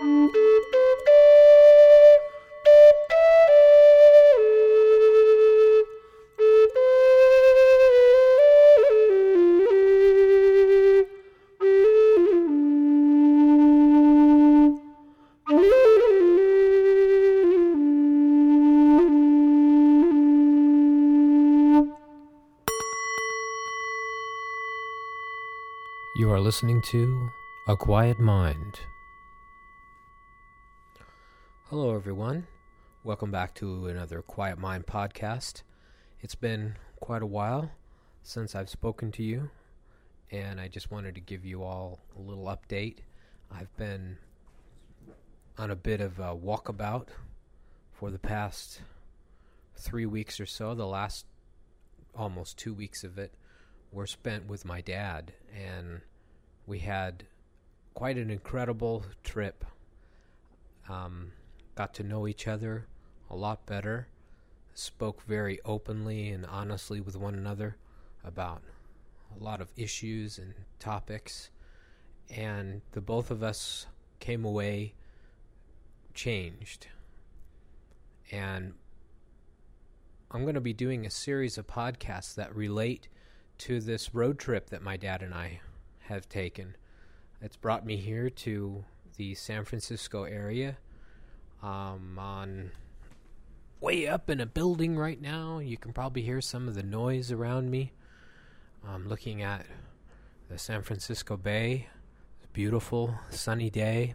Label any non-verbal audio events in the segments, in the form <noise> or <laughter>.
You are listening to A Quiet Mind. Hello, everyone. Welcome back to another Quiet Mind podcast. It's been quite a while since I've spoken to you, and I just wanted to give you all a little update. I've been on a bit of a walkabout for the past three weeks or so. The last almost two weeks of it were spent with my dad, and we had quite an incredible trip. Um, got to know each other a lot better, spoke very openly and honestly with one another about a lot of issues and topics, and the both of us came away changed. And I'm going to be doing a series of podcasts that relate to this road trip that my dad and I have taken. It's brought me here to the San Francisco area. Um, on way up in a building right now. You can probably hear some of the noise around me. I'm looking at the San Francisco Bay. beautiful, sunny day.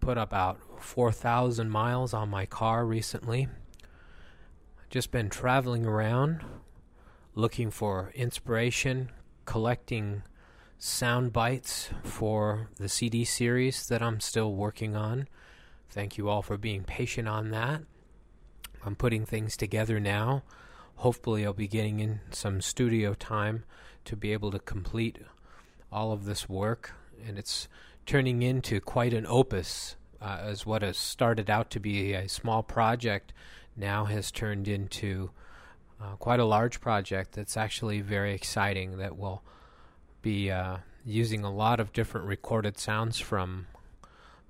Put about 4,000 miles on my car recently. Just been traveling around looking for inspiration, collecting sound bites for the CD series that I'm still working on. Thank you all for being patient on that. I'm putting things together now. Hopefully, I'll be getting in some studio time to be able to complete all of this work, and it's turning into quite an opus. Uh, as what has started out to be a small project now has turned into uh, quite a large project that's actually very exciting that will be uh, using a lot of different recorded sounds from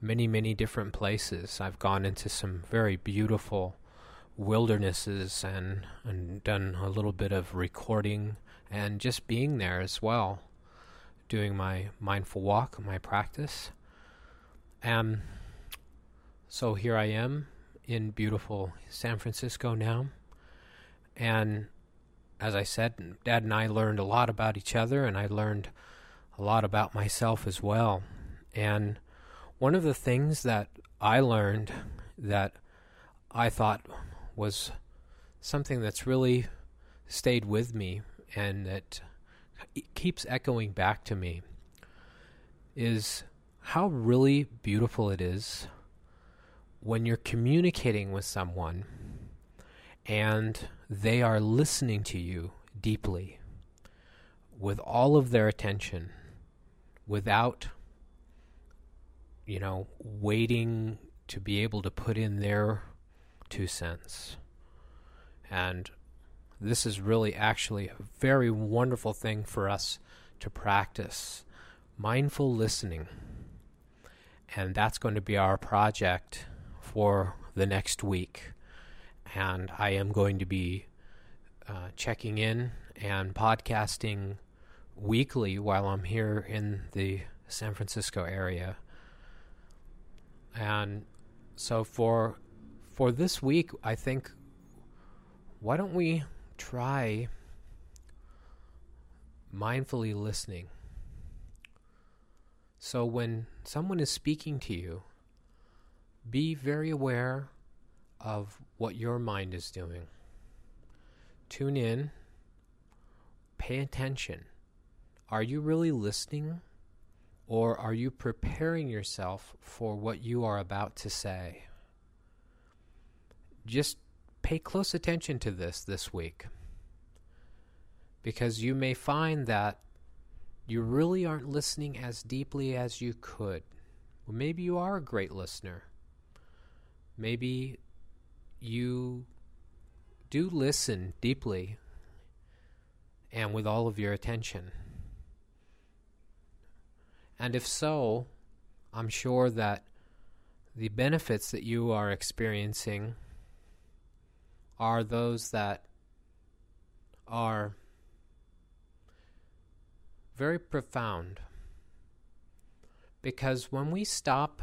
many, many different places. I've gone into some very beautiful wildernesses and, and done a little bit of recording and just being there as well, doing my mindful walk, my practice. And so here I am in beautiful San Francisco now. And as I said, Dad and I learned a lot about each other, and I learned a lot about myself as well. And one of the things that I learned that I thought was something that's really stayed with me and that keeps echoing back to me is how really beautiful it is when you're communicating with someone and they are listening to you deeply with all of their attention without you know waiting to be able to put in their two cents. And this is really actually a very wonderful thing for us to practice mindful listening. And that's going to be our project for the next week. And I am going to be uh, checking in and podcasting weekly while I'm here in the San Francisco area. And so for for this week, I think why don't we try mindfully listening? So when someone is speaking to you, be very aware of what your mind is doing. Tune in, pay attention. Are you really listening? Or are you preparing yourself for what you are about to say? Just pay close attention to this this week. Because you may find that you really aren't listening as deeply as you could. Well, maybe you are a great listener. Maybe you do listen deeply and with all of your attention. And if so, I'm sure that the benefits that you are experiencing are those that are very profound. Because when we stop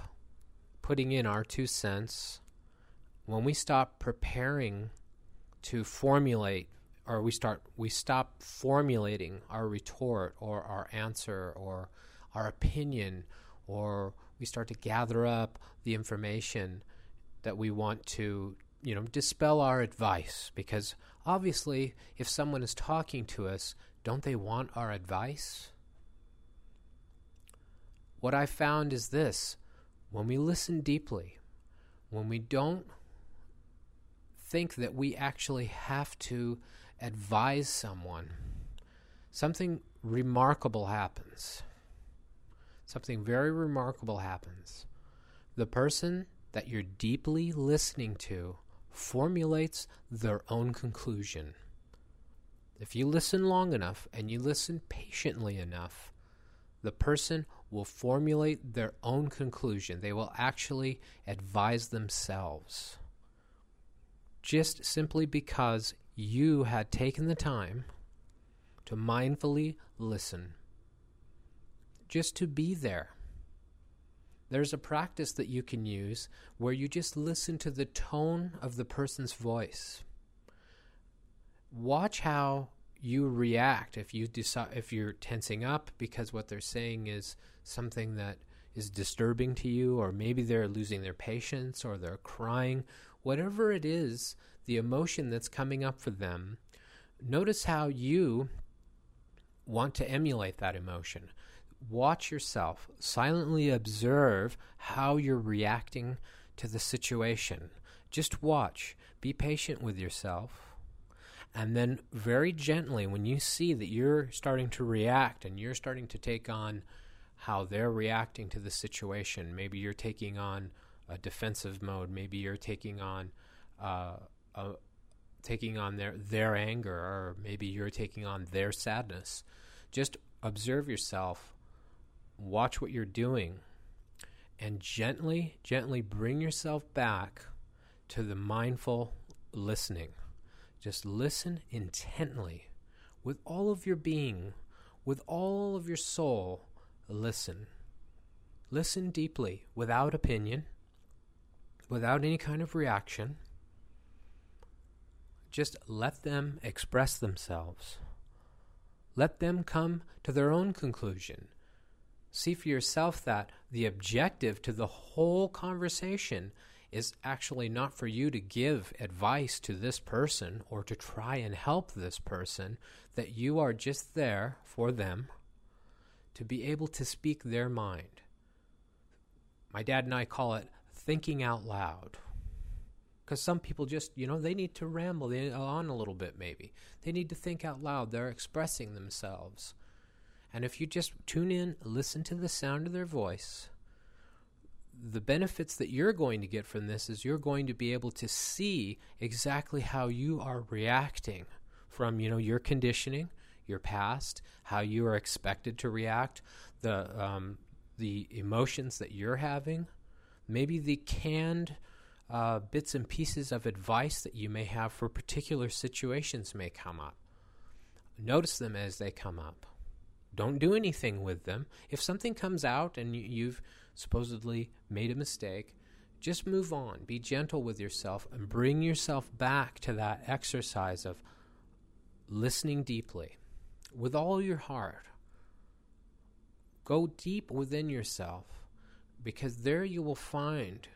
putting in our two cents, when we stop preparing to formulate or we start we stop formulating our retort or our answer or our opinion or we start to gather up the information that we want to you know dispel our advice. Because obviously if someone is talking to us don't they want our advice? What i found is this. When we listen deeply when we don't think that we actually have to advise someone, something remarkable happens. Something very remarkable happens. The person that you're deeply listening to formulates their own conclusion. If you listen long enough and you listen patiently enough, the person will formulate their own conclusion. They will actually advise themselves. Just simply because you had taken the time to mindfully listen, just to be there. There's a practice that you can use where you just listen to the tone of the person's voice. Watch how you react if you decide if you're tensing up because what they're saying is something that is disturbing to you or maybe they're losing their patience or they're crying whatever it is the emotion that's coming up for them, notice how you want to emulate that emotion. Watch yourself, silently observe how you're reacting to the situation. Just watch, be patient with yourself. And then, very gently, when you see that you're starting to react and you're starting to take on how they're reacting to the situation, maybe you're taking on a defensive mode, maybe you're taking on uh, uh, taking on their their anger, or maybe you're taking on their sadness. Just observe yourself, watch what you're doing, and gently, gently bring yourself back to the mindful listening. Just listen intently with all of your being, with all of your soul. Listen. Listen deeply, without opinion, without any kind of reaction. Just let them express themselves. Let them come to their own conclusion. See for yourself that the objective to the whole conversation is actually not for you to give advice to this person or to try and help this person, that you are just there for them to be able to speak their mind. My dad and I call it thinking out loud. Because some people just you know they need to ramble on a little bit maybe. They need to think out loud. They're expressing themselves and if you just tune in listen to the sound of their voice the benefits that you're going to get from this is you're going to be able to see exactly how you are reacting from you know your conditioning your past how you are expected to react the um, the emotions that you're having maybe the canned uh, bits and pieces of advice that you may have for particular situations may come up. Notice them as they come up. Don't do anything with them. If something comes out and you've supposedly made a mistake, just move on. Be gentle with yourself and bring yourself back to that exercise of listening deeply with all your heart. Go deep within yourself because there you will find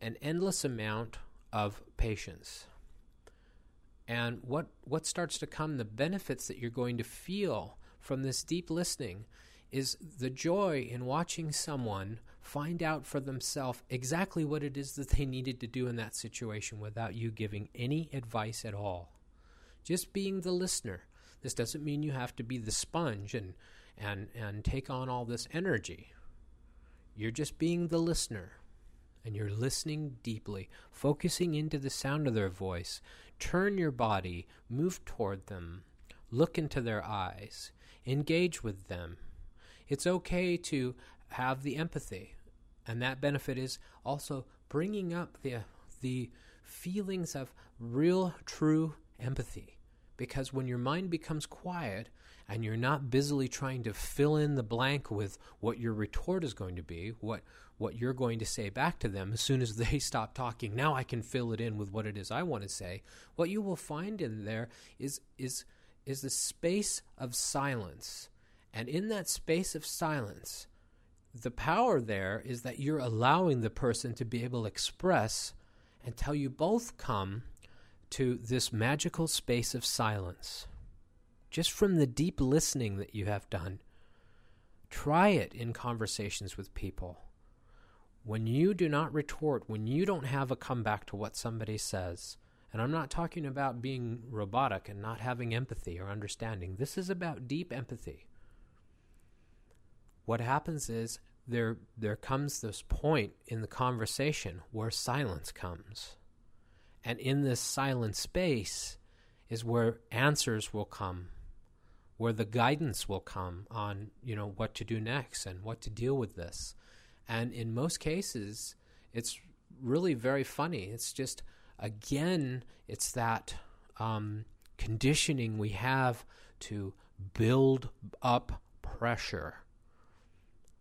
an endless amount of patience. And what, what starts to come, the benefits that you're going to feel from this deep listening, is the joy in watching someone find out for themselves exactly what it is that they needed to do in that situation without you giving any advice at all. Just being the listener. This doesn't mean you have to be the sponge and, and, and take on all this energy. You're just being the listener and you're listening deeply, focusing into the sound of their voice. Turn your body, move toward them, look into their eyes, engage with them. It's okay to have the empathy. And that benefit is also bringing up the the feelings of real true empathy because when your mind becomes quiet and you're not busily trying to fill in the blank with what your retort is going to be, what what you're going to say back to them as soon as they <laughs> stop talking, now I can fill it in with what it is I want to say. What you will find in there is is is the space of silence. And in that space of silence, the power there is that you're allowing the person to be able to express until you both come to this magical space of silence. Just from the deep listening that you have done, try it in conversations with people. When you do not retort, when you don't have a comeback to what somebody says, and I'm not talking about being robotic and not having empathy or understanding, this is about deep empathy. What happens is there there comes this point in the conversation where silence comes and in this silent space is where answers will come, where the guidance will come on, you know, what to do next and what to deal with this. And in most cases, it's really very funny. It's just, again, it's that um, conditioning we have to build up pressure.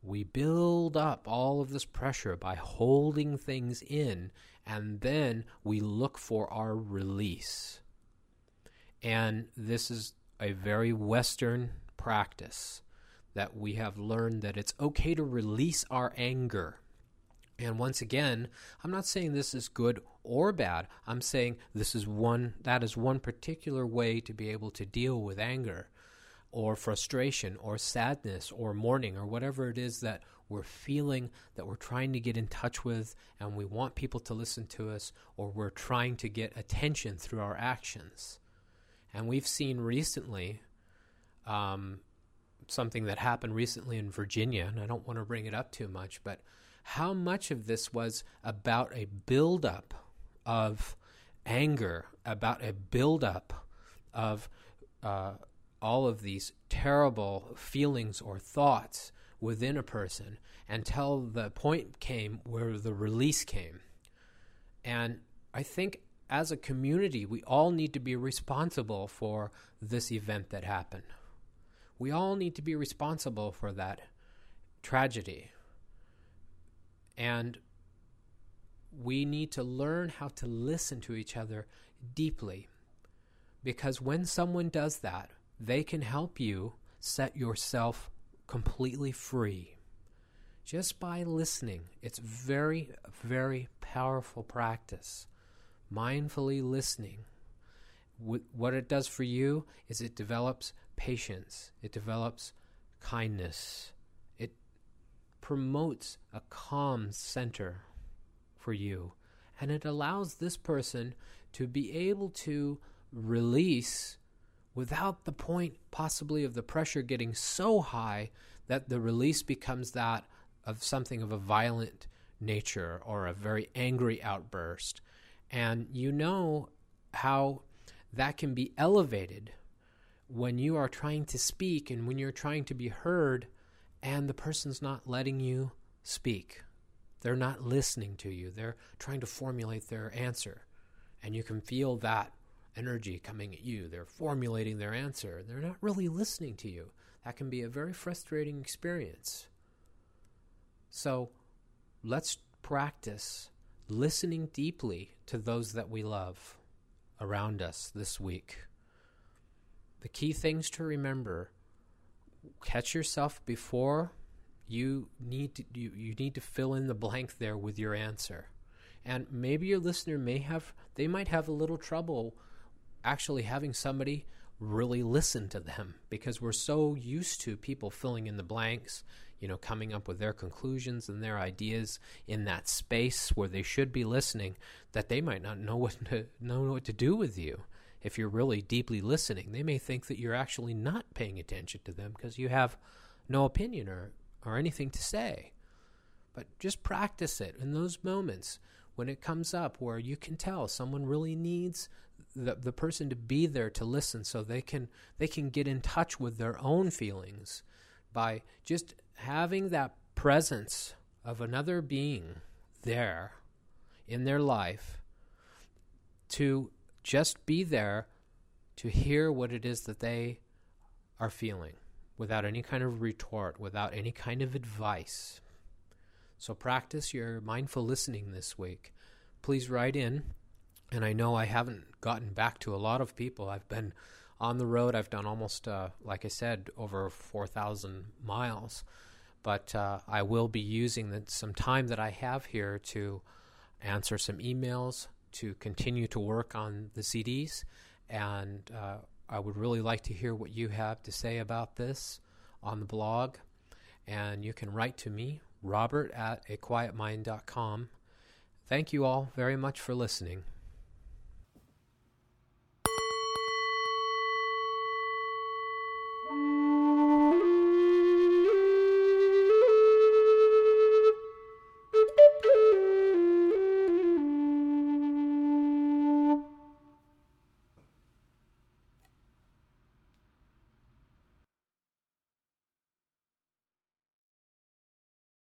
We build up all of this pressure by holding things in and then we look for our release. And this is a very Western practice that we have learned that it's okay to release our anger. And once again, I'm not saying this is good or bad. I'm saying this is one that is one particular way to be able to deal with anger or frustration or sadness or mourning or whatever it is that we're feeling that we're trying to get in touch with and we want people to listen to us, or we're trying to get attention through our actions. And we've seen recently um, something that happened recently in Virginia, and I don't want to bring it up too much, but how much of this was about a buildup of anger, about a buildup of uh, all of these terrible feelings or thoughts within a person until the point came where the release came. And I think as a community, we all need to be responsible for this event that happened. We all need to be responsible for that tragedy. And we need to learn how to listen to each other deeply. Because when someone does that, they can help you set yourself completely free just by listening. It's very, very powerful practice. Mindfully listening. What it does for you is it develops patience, it develops kindness, promotes a calm center for you, and it allows this person to be able to release without the point possibly of the pressure getting so high that the release becomes that of something of a violent nature or a very angry outburst. And you know how that can be elevated when you are trying to speak and when you're trying to be heard and the person's not letting you speak. They're not listening to you. They're trying to formulate their answer. And you can feel that energy coming at you. They're formulating their answer. They're not really listening to you. That can be a very frustrating experience. So let's practice listening deeply to those that we love around us this week. The key things to remember catch yourself before you need to you, you need to fill in the blank there with your answer. And maybe your listener may have they might have a little trouble actually having somebody really listen to them because we're so used to people filling in the blanks, you know, coming up with their conclusions and their ideas in that space where they should be listening that they might not know what to know what to do with you. If you're really deeply listening, they may think that you're actually not paying attention to them because you have no opinion or, or anything to say. But just practice it in those moments when it comes up where you can tell someone really needs the the person to be there to listen so they can they can get in touch with their own feelings by just having that presence of another being there in their life to just be there to hear what it is that they are feeling without any kind of retort, without any kind of advice. So practice your mindful listening this week. Please write in. And I know I haven't gotten back to a lot of people. I've been on the road. I've done almost, uh, like I said, over 4,000 miles. But uh, I will be using the, some time that I have here to answer some emails, to continue to work on the CDs, and uh, I would really like to hear what you have to say about this on the blog. And you can write to me, robert at aquietmind.com. Thank you all very much for listening.